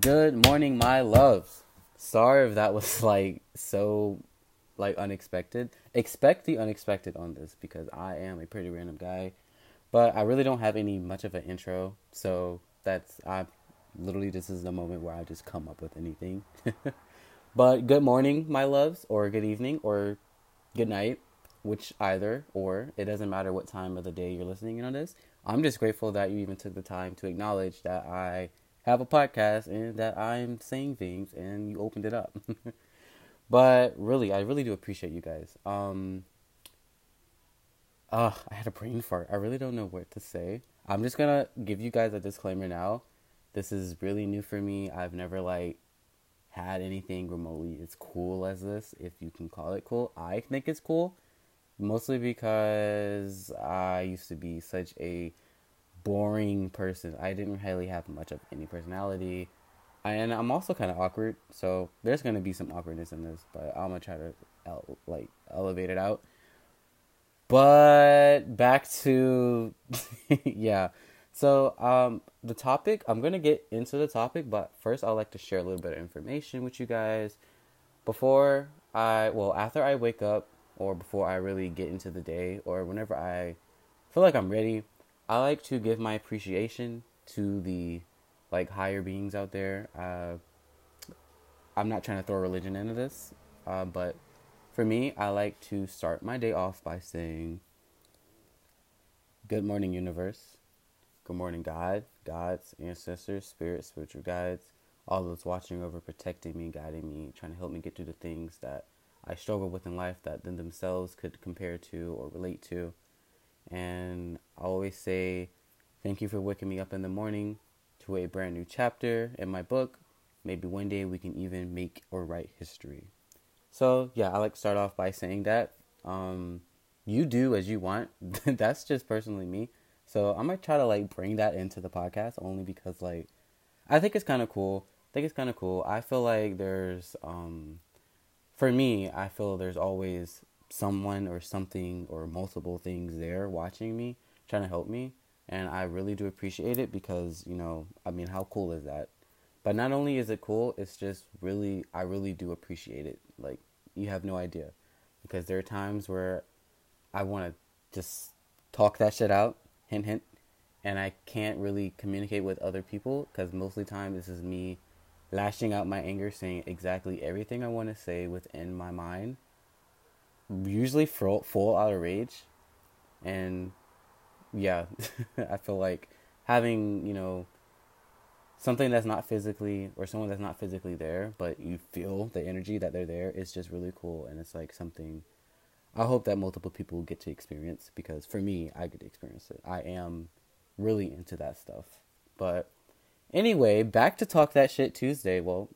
Good morning, my loves. Sorry if that was like so like unexpected. Expect the unexpected on this because I am a pretty random guy. But I really don't have any much of an intro, so that's I literally this is the moment where I just come up with anything. but good morning, my loves, or good evening, or good night, which either or it doesn't matter what time of the day you're listening in on this. I'm just grateful that you even took the time to acknowledge that I have a podcast and that I'm saying things and you opened it up. but really, I really do appreciate you guys. Um uh, I had a brain fart. I really don't know what to say. I'm just gonna give you guys a disclaimer now. This is really new for me. I've never like had anything remotely as cool as this, if you can call it cool. I think it's cool, mostly because I used to be such a boring person. I didn't really have much of any personality. And I'm also kind of awkward, so there's gonna be some awkwardness in this, but I'm gonna try to like elevate it out. But back to yeah. So um the topic, I'm going to get into the topic, but first I'd like to share a little bit of information with you guys before I well, after I wake up or before I really get into the day or whenever I feel like I'm ready, I like to give my appreciation to the like higher beings out there. Uh I'm not trying to throw religion into this, uh, but for me, I like to start my day off by saying, Good morning, universe. Good morning, God, gods, ancestors, spirits, spiritual guides, all those watching over, protecting me, guiding me, trying to help me get through the things that I struggle with in life that then themselves could compare to or relate to. And I always say, Thank you for waking me up in the morning to a brand new chapter in my book. Maybe one day we can even make or write history. So yeah, I like to start off by saying that um, you do as you want. That's just personally me. So I might try to like bring that into the podcast only because like I think it's kind of cool. I think it's kind of cool. I feel like there's um, for me, I feel there's always someone or something or multiple things there watching me, trying to help me, and I really do appreciate it because you know, I mean, how cool is that? But not only is it cool, it's just really I really do appreciate it. Like you have no idea. Because there are times where I want to just talk that shit out, hint hint, and I can't really communicate with other people because mostly time this is me lashing out my anger, saying exactly everything I want to say within my mind. Usually full out of rage, and yeah, I feel like having you know something that's not physically or someone that's not physically there but you feel the energy that they're there is just really cool. And it's like something i hope that multiple people get to experience because for me i get to experience it. I am really into that stuff. But anyway back to talk that shit tuesday. Well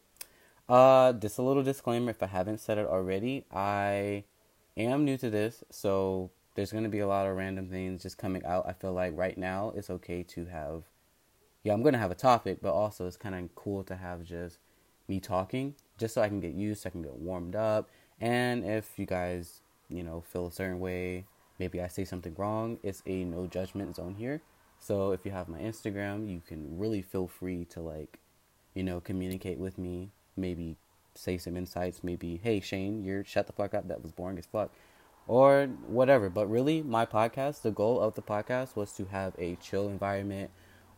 uh just a little disclaimer if i haven't said it already i am new to this so there's going to be a lot of random things just coming out i feel like right now it's okay to have yeah, I'm gonna have a topic, but also it's kind of cool to have just me talking, just so I can get used, so I can get warmed up, and if you guys, you know, feel a certain way, maybe I say something wrong, it's a no judgment zone here. So if you have my Instagram, you can really feel free to like, you know, communicate with me, maybe say some insights, maybe, hey Shane, you're shut the fuck up, that was boring as fuck. Or whatever. But really my podcast, the goal of the podcast was to have a chill environment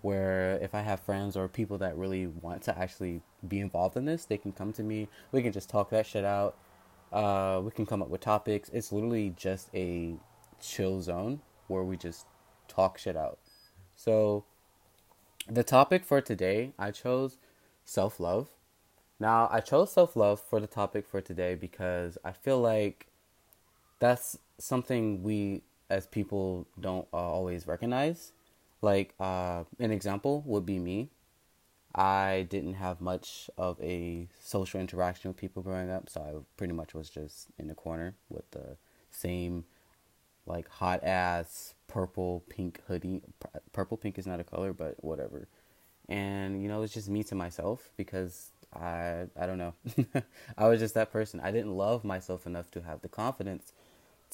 where if I have friends or people that really want to actually be involved in this, they can come to me. We can just talk that shit out. Uh, we can come up with topics. It's literally just a chill zone where we just talk shit out. So, the topic for today, I chose self love. Now, I chose self love for the topic for today because I feel like that's something we as people don't uh, always recognize like uh, an example would be me. I didn't have much of a social interaction with people growing up, so I pretty much was just in the corner with the same like hot ass purple pink hoodie. Purple pink is not a color, but whatever. And you know, it's just me to myself because I I don't know. I was just that person. I didn't love myself enough to have the confidence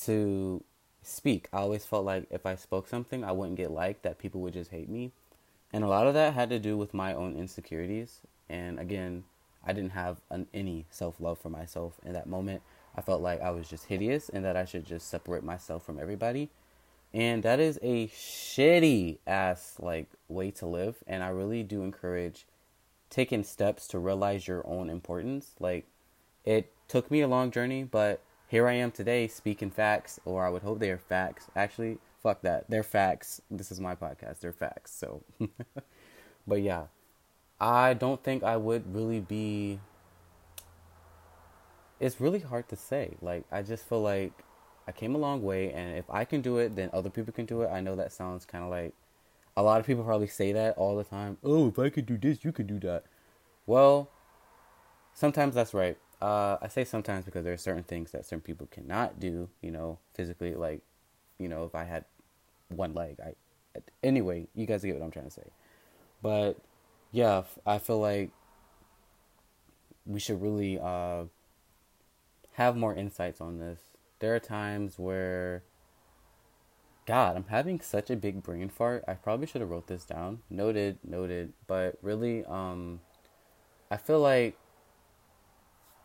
to speak. I always felt like if I spoke something, I wouldn't get liked, that people would just hate me. And a lot of that had to do with my own insecurities. And again, I didn't have an, any self love for myself in that moment. I felt like I was just hideous and that I should just separate myself from everybody. And that is a shitty ass like way to live. And I really do encourage taking steps to realize your own importance. Like it took me a long journey, but here I am today speaking facts, or I would hope they are facts. Actually, fuck that. They're facts. This is my podcast. They're facts. So, but yeah, I don't think I would really be. It's really hard to say. Like, I just feel like I came a long way, and if I can do it, then other people can do it. I know that sounds kind of like a lot of people probably say that all the time. Oh, if I could do this, you could do that. Well, sometimes that's right. Uh, I say sometimes because there are certain things that certain people cannot do, you know, physically. Like, you know, if I had one leg, I. Anyway, you guys get what I'm trying to say. But yeah, I feel like we should really uh, have more insights on this. There are times where, God, I'm having such a big brain fart. I probably should have wrote this down. Noted, noted. But really, um, I feel like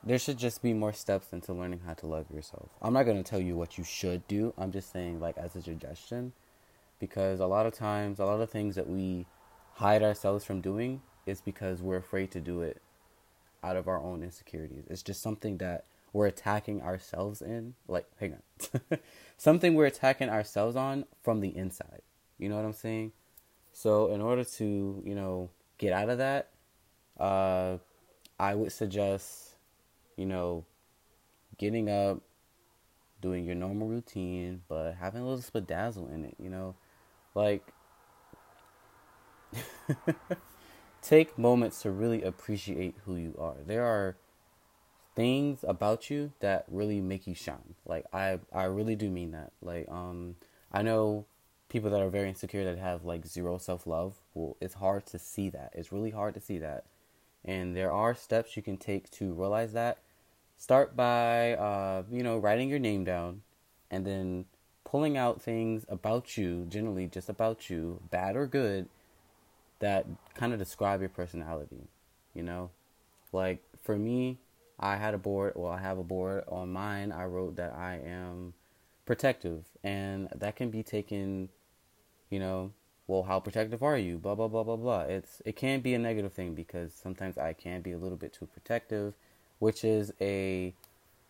there should just be more steps into learning how to love yourself. I'm not going to tell you what you should do. I'm just saying, like, as a suggestion, because a lot of times, a lot of things that we hide ourselves from doing is because we're afraid to do it out of our own insecurities. It's just something that we're attacking ourselves in. Like, hang on. something we're attacking ourselves on from the inside. You know what I'm saying? So, in order to, you know, get out of that, uh, I would suggest you know, getting up, doing your normal routine, but having a little spadazzle in it, you know? Like, take moments to really appreciate who you are. There are things about you that really make you shine. Like I I really do mean that. Like um I know people that are very insecure that have like zero self-love. Well, it's hard to see that. It's really hard to see that. And there are steps you can take to realize that start by uh, you know writing your name down and then pulling out things about you generally just about you bad or good that kind of describe your personality you know like for me i had a board well i have a board on mine i wrote that i am protective and that can be taken you know well how protective are you blah blah blah blah blah it's it can be a negative thing because sometimes i can be a little bit too protective which is a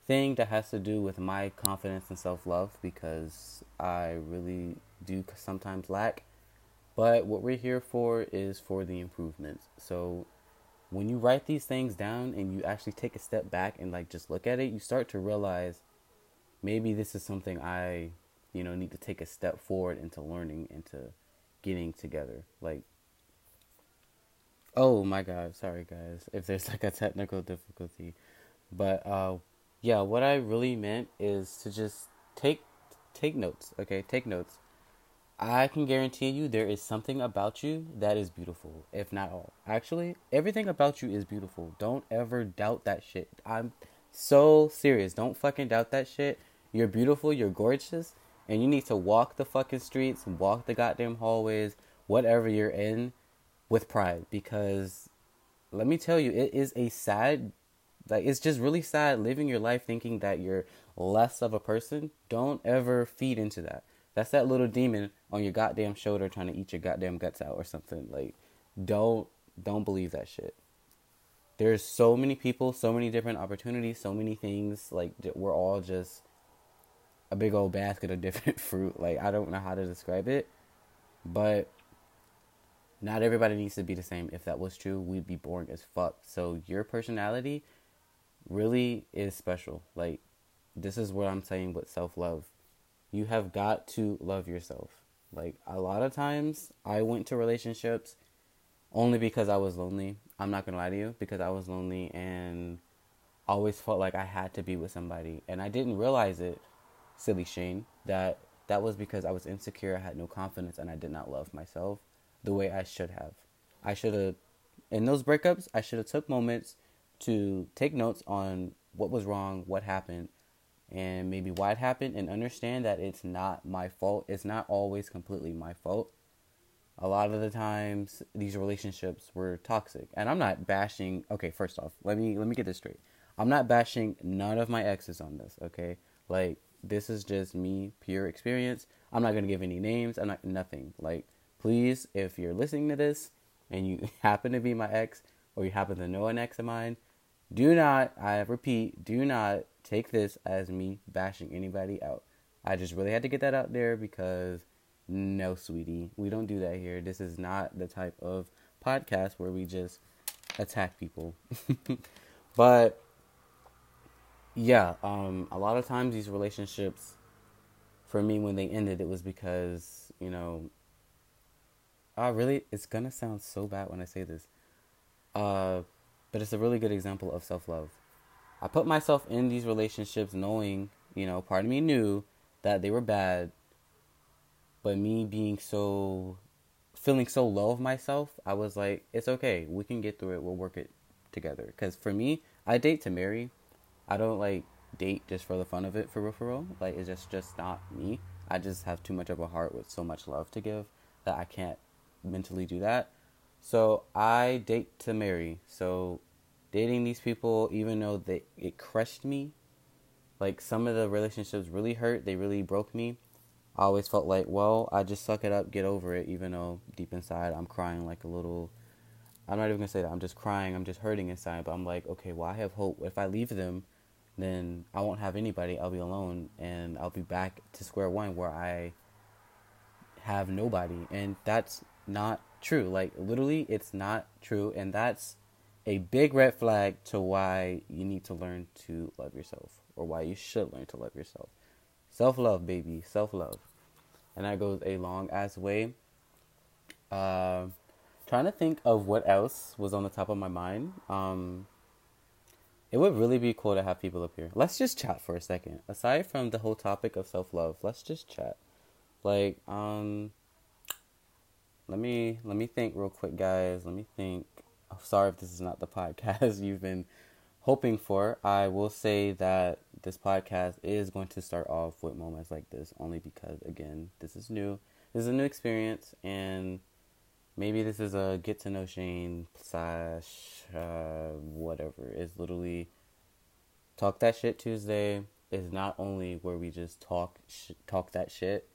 thing that has to do with my confidence and self love because I really do sometimes lack. But what we're here for is for the improvements. So when you write these things down and you actually take a step back and like just look at it, you start to realize maybe this is something I, you know, need to take a step forward into learning, into getting together. Like Oh my god, sorry guys if there's like a technical difficulty. But uh yeah, what I really meant is to just take take notes, okay? Take notes. I can guarantee you there is something about you that is beautiful, if not all. Actually, everything about you is beautiful. Don't ever doubt that shit. I'm so serious. Don't fucking doubt that shit. You're beautiful, you're gorgeous, and you need to walk the fucking streets, and walk the goddamn hallways, whatever you're in with pride because let me tell you it is a sad like it's just really sad living your life thinking that you're less of a person don't ever feed into that that's that little demon on your goddamn shoulder trying to eat your goddamn guts out or something like don't don't believe that shit there's so many people so many different opportunities so many things like we're all just a big old basket of different fruit like i don't know how to describe it but not everybody needs to be the same. If that was true, we'd be boring as fuck. So your personality really is special. Like this is what I'm saying with self-love. You have got to love yourself. Like a lot of times I went to relationships only because I was lonely. I'm not going to lie to you because I was lonely and always felt like I had to be with somebody and I didn't realize it, silly Shane, that that was because I was insecure, I had no confidence and I did not love myself the way I should have. I should have in those breakups, I should have took moments to take notes on what was wrong, what happened, and maybe why it happened and understand that it's not my fault. It's not always completely my fault. a lot of the times these relationships were toxic. And I'm not bashing okay, first off, let me let me get this straight. I'm not bashing none of my exes on this, okay? Like this is just me pure experience. I'm not to give any names. I'm not nothing. Like please if you're listening to this and you happen to be my ex or you happen to know an ex of mine, do not, I repeat, do not take this as me bashing anybody out. I just really had to get that out there because no, sweetie, we don't do that here. This is not the type of podcast where we just attack people. but yeah, um, a lot of times these relationships, for me, when they ended, it was because you know. I really, it's gonna sound so bad when I say this. Uh, but it's a really good example of self love. I put myself in these relationships knowing, you know, part of me knew that they were bad, but me being so, feeling so low of myself, I was like, it's okay. We can get through it. We'll work it together. Because for me, I date to marry. I don't like date just for the fun of it, for real, for real. Like, it's just, just not me. I just have too much of a heart with so much love to give that I can't mentally do that. So I date to marry. So dating these people, even though they it crushed me, like some of the relationships really hurt. They really broke me. I always felt like, well, I just suck it up, get over it, even though deep inside I'm crying like a little. I'm not even gonna say that. I'm just crying. I'm just hurting inside. But I'm like, okay, well, I have hope. If I leave them, then I won't have anybody. I'll be alone, and I'll be back to square one where I have nobody, and that's not true. Like literally, it's not true, and that's a big red flag to why you need to learn to love yourself, or why you should learn to love yourself. Self love, baby, self love, and that goes a long ass way. Uh, trying to think of what else was on the top of my mind. Um, it would really be cool to have people up here. Let's just chat for a second. Aside from the whole topic of self love, let's just chat. Like, um, let me let me think real quick, guys. Let me think. Oh, sorry if this is not the podcast you've been hoping for. I will say that this podcast is going to start off with moments like this, only because again, this is new. This is a new experience, and maybe this is a get to know Shane slash uh, whatever. It's literally talk that shit Tuesday. Is not only where we just talk sh- talk that shit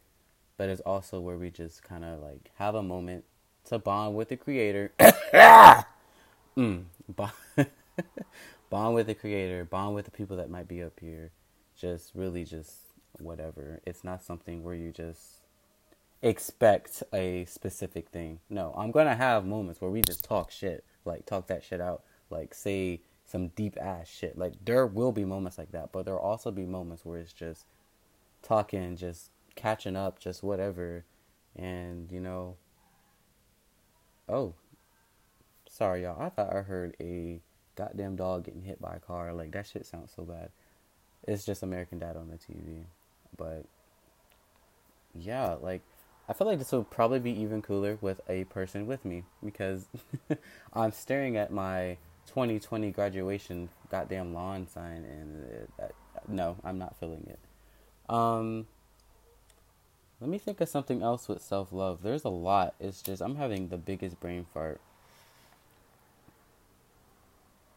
but it's also where we just kind of like have a moment to bond with the creator. mm, bond, bond with the creator, bond with the people that might be up here. Just really just whatever. It's not something where you just expect a specific thing. No, I'm going to have moments where we just talk shit, like talk that shit out, like say some deep ass shit. Like there will be moments like that, but there'll also be moments where it's just talking just catching up, just whatever. And, you know, oh, sorry, y'all. I thought I heard a goddamn dog getting hit by a car. Like, that shit sounds so bad. It's just American Dad on the TV. But, yeah, like, I feel like this would probably be even cooler with a person with me because I'm staring at my 2020 graduation goddamn lawn sign and it, uh, no, I'm not feeling it. Um, let me think of something else with self love. There's a lot. It's just I'm having the biggest brain fart.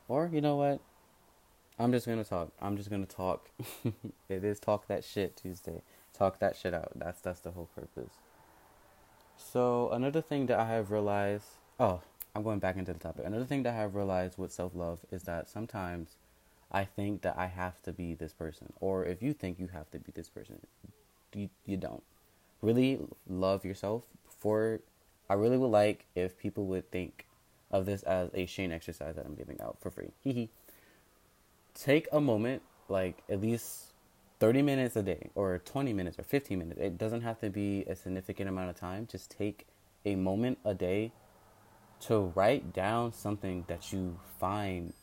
Or you know what? I'm just gonna talk. I'm just gonna talk. it is talk that shit Tuesday. Talk that shit out. That's that's the whole purpose. So another thing that I have realized. Oh, I'm going back into the topic. Another thing that I have realized with self love is that sometimes I think that I have to be this person, or if you think you have to be this person, you you don't really love yourself for I really would like if people would think of this as a Shane exercise that I'm giving out for free. Hee Take a moment, like at least 30 minutes a day, or 20 minutes, or 15 minutes. It doesn't have to be a significant amount of time. Just take a moment a day to write down something that you find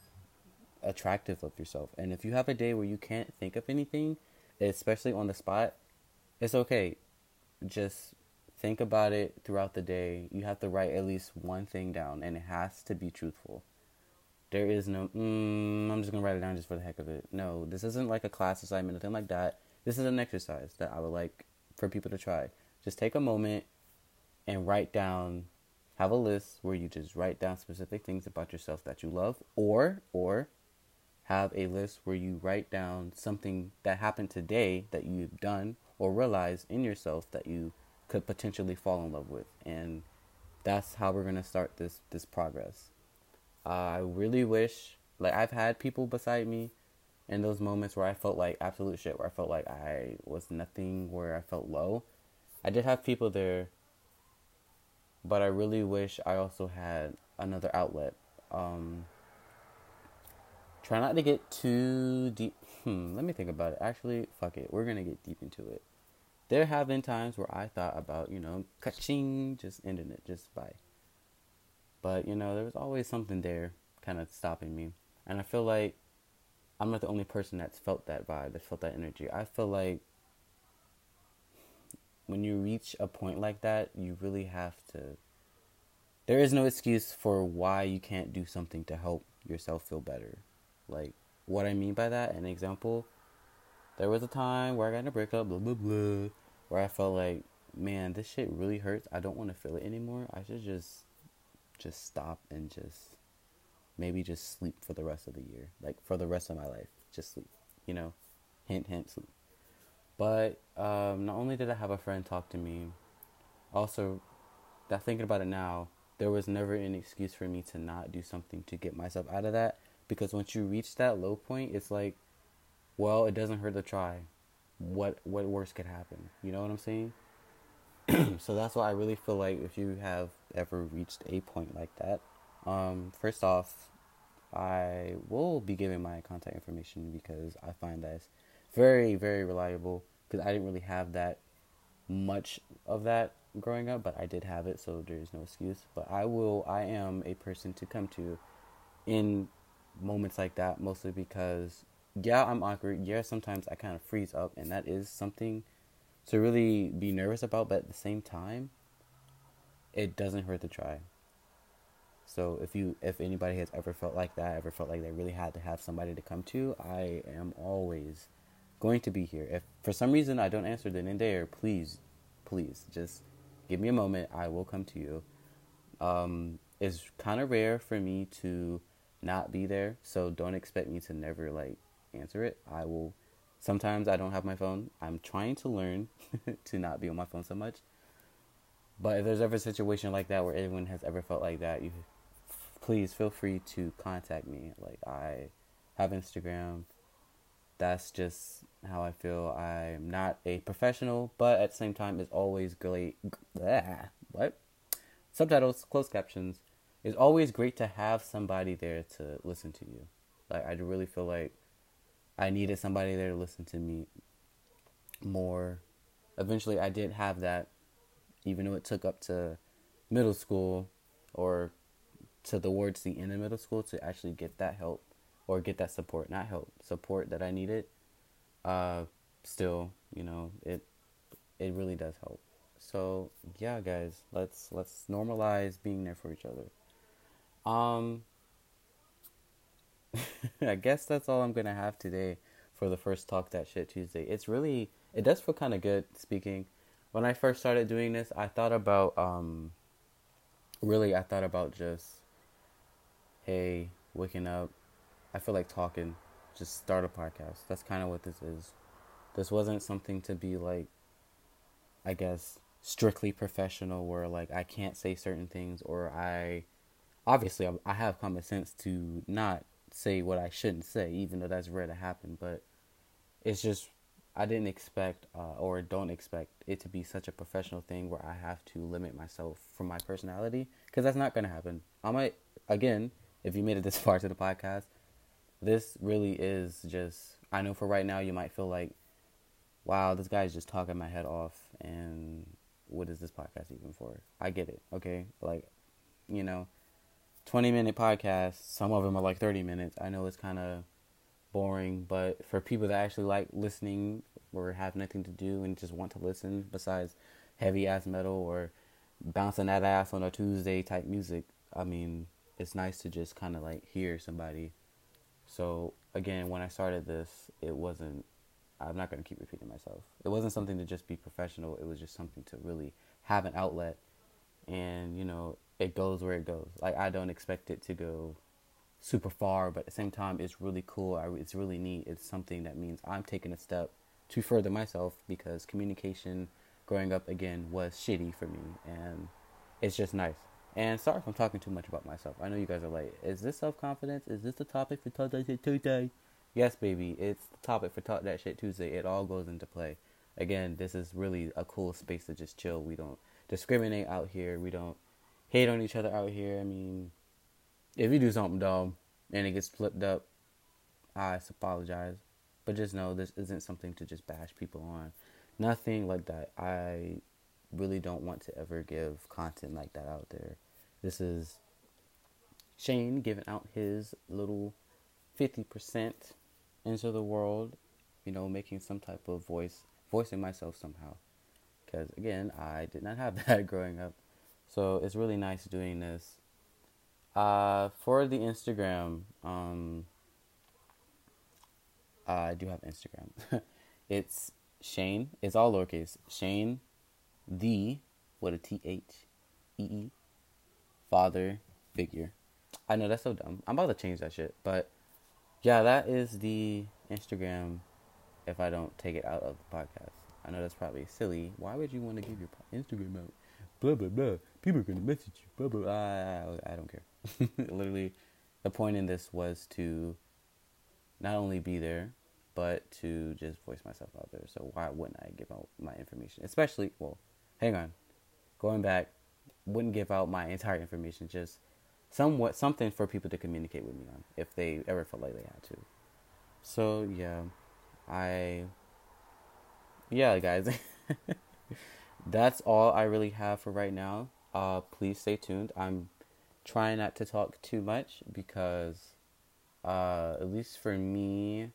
attractive of yourself. And if you have a day where you can't think of anything, especially on the spot, it's okay just think about it throughout the day. You have to write at least one thing down, and it has to be truthful. There is no, mm, I'm just gonna write it down just for the heck of it. No, this isn't like a class assignment, nothing like that. This is an exercise that I would like for people to try. Just take a moment and write down have a list where you just write down specific things about yourself that you love or or have a list where you write down something that happened today that you've done or realized in yourself that you could potentially fall in love with. And that's how we're going to start this this progress. Uh, i really wish like i've had people beside me in those moments where i felt like absolute shit where i felt like i was nothing where i felt low. I did have people there but i really wish i also had another outlet. Um, try not to get too deep. Hmm, let me think about it. Actually, fuck it. We're gonna get deep into it. There have been times where I thought about, you know, catching, just ending it, just by. But you know, there was always something there, kind of stopping me, and I feel like I'm not the only person that's felt that vibe, that felt that energy. I feel like when you reach a point like that, you really have to. There is no excuse for why you can't do something to help yourself feel better. Like, what I mean by that, an example, there was a time where I got in a breakup, blah, blah, blah, where I felt like, man, this shit really hurts. I don't want to feel it anymore. I should just, just stop and just, maybe just sleep for the rest of the year. Like, for the rest of my life. Just sleep, you know? Hint, hint, sleep. But, um, not only did I have a friend talk to me, also, that thinking about it now, there was never an excuse for me to not do something to get myself out of that because once you reach that low point, it's like, well, it doesn't hurt to try. What what worse could happen? You know what I'm saying? so that's why I really feel like if you have ever reached a point like that, um, first off, I will be giving my contact information because I find that it's very very reliable because I didn't really have that much of that growing up, but I did have it, so there's no excuse. But I will, I am a person to come to in moments like that mostly because yeah, I'm awkward. Yeah, sometimes I kind of freeze up, and that is something to really be nervous about. But at the same time, it doesn't hurt to try. So if you, if anybody has ever felt like that, ever felt like they really had to have somebody to come to, I am always going to be here. If for some reason I don't answer then and there, please, please just give me a moment. I will come to you. Um, it's kind of rare for me to not be there. So don't expect me to never like answer it. I will. Sometimes I don't have my phone. I'm trying to learn to not be on my phone so much. But if there's ever a situation like that where anyone has ever felt like that, you please feel free to contact me. Like I have Instagram. That's just how I feel. I'm not a professional, but at the same time, it's always great. Blah, what? Subtitles, closed captions it's always great to have somebody there to listen to you. Like I really feel like I needed somebody there to listen to me more. Eventually, I did have that, even though it took up to middle school or to the towards the end of middle school to actually get that help or get that support, not help, support that I needed. Uh, still, you know, it it really does help. So yeah, guys, let's let's normalize being there for each other. Um, I guess that's all I'm gonna have today for the first Talk That Shit Tuesday. It's really, it does feel kind of good speaking. When I first started doing this, I thought about, um, really, I thought about just, hey, waking up. I feel like talking. Just start a podcast. That's kind of what this is. This wasn't something to be like, I guess, strictly professional where like I can't say certain things or I obviously I have common sense to not say what I shouldn't say, even though that's rare to happen. But it's just I didn't expect uh, or don't expect it to be such a professional thing where I have to limit myself from my personality because that's not going to happen. I might again, if you made it this far to the podcast, this really is just. I know for right now you might feel like, wow, this guy's just talking my head off, and what is this podcast even for? I get it, okay? Like, you know, 20 minute podcasts. Some of them are like 30 minutes. I know it's kind of boring, but for people that actually like listening or have nothing to do and just want to listen besides heavy ass metal or bouncing that ass on a Tuesday type music, I mean, it's nice to just kind of like hear somebody. So, again, when I started this, it wasn't, I'm not going to keep repeating myself. It wasn't something to just be professional, it was just something to really have an outlet and you know it goes where it goes. Like I don't expect it to go super far, but at the same time, it's really cool. I, it's really neat. It's something that means I'm taking a step to further myself because communication growing up again was shitty for me, and it's just nice. And sorry if I'm talking too much about myself. I know you guys are like, is this self confidence? Is this the topic for Talk That Shit Tuesday? Yes, baby, it's the topic for Talk That Shit Tuesday. It all goes into play. Again, this is really a cool space to just chill. We don't discriminate out here. We don't hate on each other out here. I mean, if you do something dumb and it gets flipped up, I apologize. But just know this isn't something to just bash people on. Nothing like that. I really don't want to ever give content like that out there. This is Shane giving out his little 50% into the world, you know, making some type of voice, voicing myself somehow. Because again, I did not have that growing up. So it's really nice doing this. Uh, for the Instagram, um, I do have Instagram. it's Shane. It's all lowercase. Shane, the with a T H E E, father figure. I know that's so dumb. I'm about to change that shit, but yeah, that is the Instagram. If I don't take it out of the podcast, I know that's probably silly. Why would you want to give your Instagram out? Blah blah blah. People are gonna message you. Blah blah. I, I don't care. Literally, the point in this was to not only be there, but to just voice myself out there. So why wouldn't I give out my information? Especially, well, hang on, going back, wouldn't give out my entire information. Just somewhat something for people to communicate with me on if they ever felt like they had to. So yeah, I yeah, guys. That's all I really have for right now. Uh, please stay tuned. I'm trying not to talk too much because, uh, at least for me,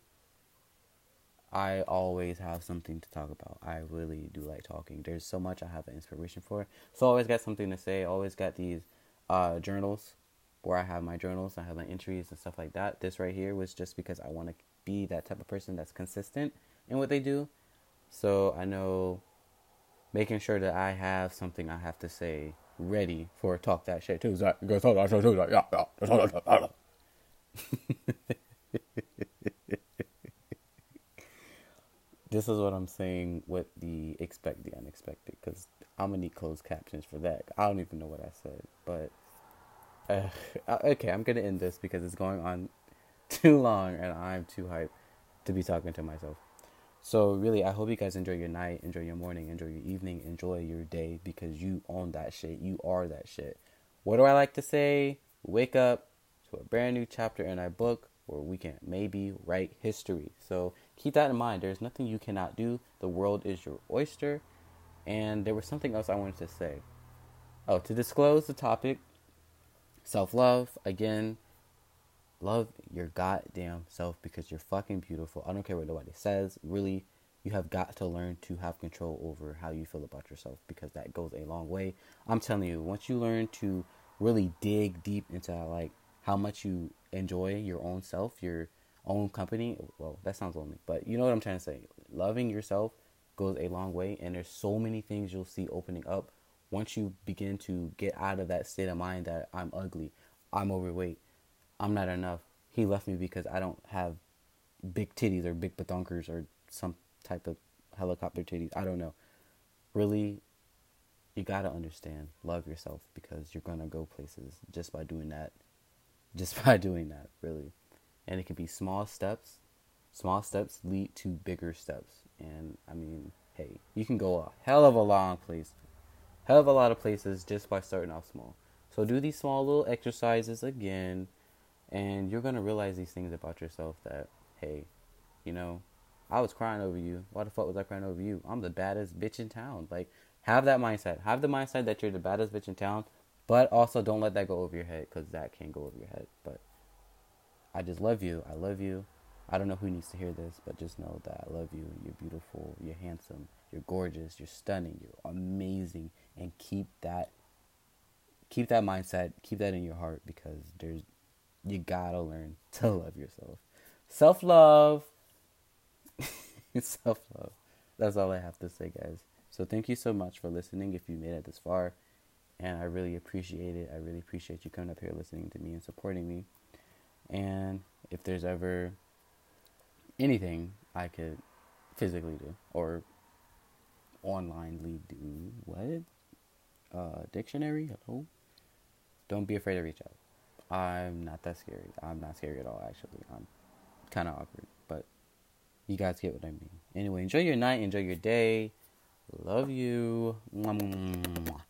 I always have something to talk about. I really do like talking. There's so much I have inspiration for. So I always got something to say. I always got these uh, journals where I have my journals, I have my entries and stuff like that. This right here was just because I want to be that type of person that's consistent in what they do. So I know making sure that I have something I have to say ready for talk that shit too. Talk that shit. Yeah, yeah. this is what I'm saying with the expect the unexpected because I'm gonna need closed captions for that. I don't even know what I said, but uh, okay, I'm gonna end this because it's going on too long and I'm too hyped to be talking to myself. So really, I hope you guys enjoy your night, enjoy your morning, enjoy your evening, enjoy your day because you own that shit. You are that shit. What do I like to say? Wake up to a brand new chapter in our book where we can maybe write history. So keep that in mind. There's nothing you cannot do. The world is your oyster. And there was something else I wanted to say. Oh, to disclose the topic, self love. Again, love your goddamn self because you're fucking beautiful. I don't care what nobody says. Really, you have got to learn to have control over how you feel about yourself because that goes a long way. I'm telling you, once you learn to really dig deep into like how much you enjoy your own self, your own company. Well, that sounds lonely, but you know what I'm trying to say. Loving yourself goes a long way, and there's so many things you'll see opening up once you begin to get out of that state of mind that I'm ugly, I'm overweight, I'm not enough. He left me because I don't have big titties or big badonkers or some type of helicopter titties. I don't know. Really, you gotta understand, love yourself because you're gonna go places just by doing that just by doing that, really. And it can be small steps. Small steps lead to bigger steps. And I mean, hey, you can go a hell of a long place, hell of a lot of places just by starting off small. So do these small little exercises again, and you're gonna realize these things about yourself that, hey, you know, I was crying over you. Why the fuck was I crying over you? I'm the baddest bitch in town. Like, have that mindset. Have the mindset that you're the baddest bitch in town. But also, don't let that go over your head because that can go over your head. But I just love you. I love you. I don't know who needs to hear this, but just know that I love you. You're beautiful. You're handsome. You're gorgeous. You're stunning. You're amazing. And keep that keep that mindset. Keep that in your heart because there's you gotta learn to love yourself. Self love. Self love. That's all I have to say, guys. So thank you so much for listening. If you made it this far, and I really appreciate it. I really appreciate you coming up here listening to me and supporting me. And if there's ever anything I could physically do or onlinely do, what? Uh, dictionary? Hello? Don't be afraid to reach out. I'm not that scary. I'm not scary at all, actually. I'm kind of awkward, but you guys get what I mean. Anyway, enjoy your night, enjoy your day. Love you. Mwah, mwah, mwah.